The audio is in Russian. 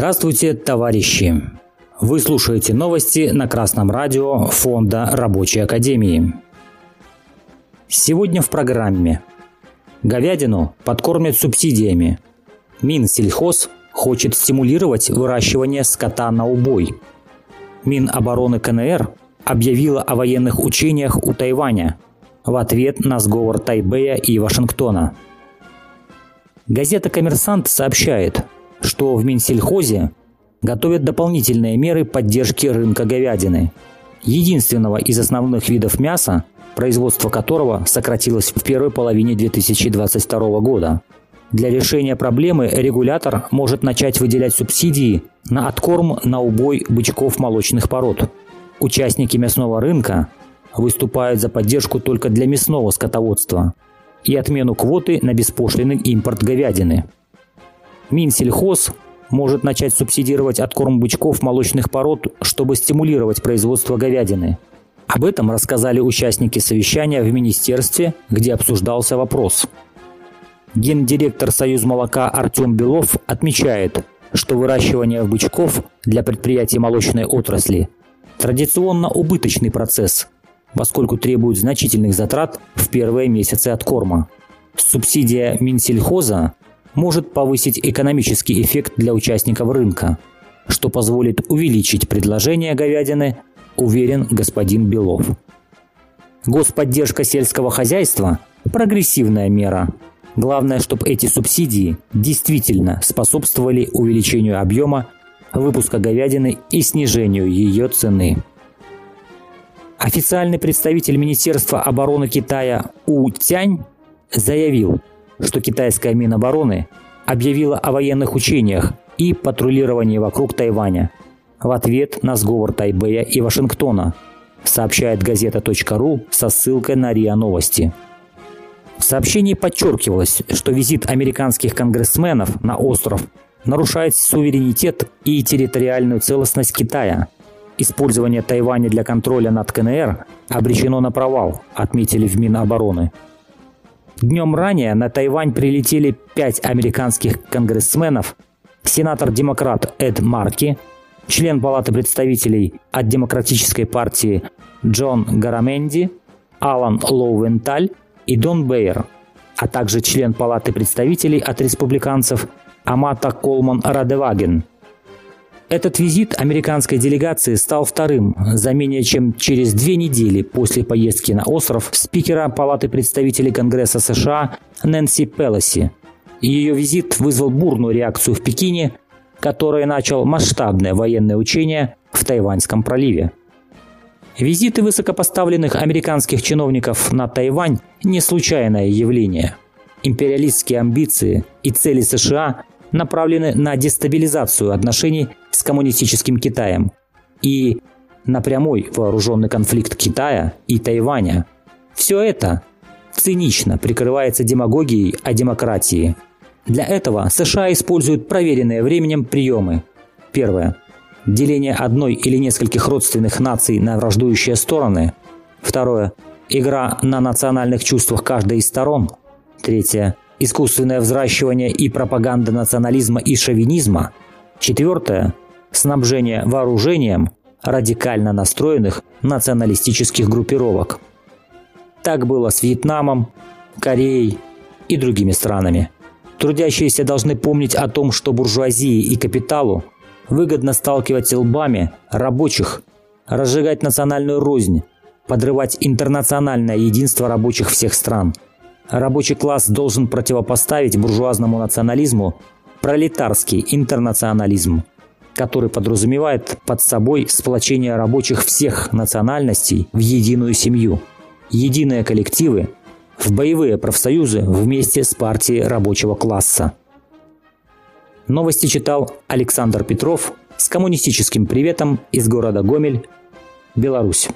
Здравствуйте, товарищи! Вы слушаете новости на Красном радио Фонда Рабочей Академии. Сегодня в программе. Говядину подкормят субсидиями. Минсельхоз хочет стимулировать выращивание скота на убой. Минобороны КНР объявила о военных учениях у Тайваня в ответ на сговор Тайбэя и Вашингтона. Газета «Коммерсант» сообщает – что в Минсельхозе готовят дополнительные меры поддержки рынка говядины, единственного из основных видов мяса, производство которого сократилось в первой половине 2022 года. Для решения проблемы регулятор может начать выделять субсидии на откорм на убой бычков молочных пород. Участники мясного рынка выступают за поддержку только для мясного скотоводства и отмену квоты на беспошлинный импорт говядины – Минсельхоз может начать субсидировать откорм бычков молочных пород, чтобы стимулировать производство говядины. Об этом рассказали участники совещания в министерстве, где обсуждался вопрос. Гендиректор Союз молока Артем Белов отмечает, что выращивание бычков для предприятий молочной отрасли традиционно убыточный процесс, поскольку требует значительных затрат в первые месяцы откорма. Субсидия Минсельхоза может повысить экономический эффект для участников рынка, что позволит увеличить предложение говядины, уверен господин Белов. Господдержка сельского хозяйства – прогрессивная мера. Главное, чтобы эти субсидии действительно способствовали увеличению объема выпуска говядины и снижению ее цены. Официальный представитель Министерства обороны Китая У Тянь заявил, что китайская Минобороны объявила о военных учениях и патрулировании вокруг Тайваня в ответ на сговор Тайбэя и Вашингтона, сообщает газета.ру со ссылкой на РИА Новости. В сообщении подчеркивалось, что визит американских конгрессменов на остров нарушает суверенитет и территориальную целостность Китая. Использование Тайваня для контроля над КНР обречено на провал, отметили в Минобороны. Днем ранее на Тайвань прилетели пять американских конгрессменов, сенатор-демократ Эд Марки, член Палаты представителей от Демократической партии Джон Гараменди, Алан Лоуенталь и Дон Бейер, а также член Палаты представителей от республиканцев Амата Колман Радеваген – этот визит американской делегации стал вторым за менее чем через две недели после поездки на остров спикера Палаты представителей Конгресса США Нэнси Пелоси. Ее визит вызвал бурную реакцию в Пекине, который начал масштабное военное учение в Тайваньском проливе. Визиты высокопоставленных американских чиновников на Тайвань – не случайное явление. Империалистские амбиции и цели США направлены на дестабилизацию отношений с коммунистическим Китаем и на прямой вооруженный конфликт Китая и Тайваня. Все это цинично прикрывается демагогией о демократии. Для этого США используют проверенные временем приемы. Первое. Деление одной или нескольких родственных наций на враждующие стороны. Второе. Игра на национальных чувствах каждой из сторон. Третье искусственное взращивание и пропаганда национализма и шовинизма. Четвертое – снабжение вооружением радикально настроенных националистических группировок. Так было с Вьетнамом, Кореей и другими странами. Трудящиеся должны помнить о том, что буржуазии и капиталу выгодно сталкивать лбами рабочих, разжигать национальную рознь, подрывать интернациональное единство рабочих всех стран – Рабочий класс должен противопоставить буржуазному национализму пролетарский интернационализм, который подразумевает под собой сплочение рабочих всех национальностей в единую семью, единые коллективы, в боевые профсоюзы вместе с партией рабочего класса. Новости читал Александр Петров с коммунистическим приветом из города Гомель, Беларусь.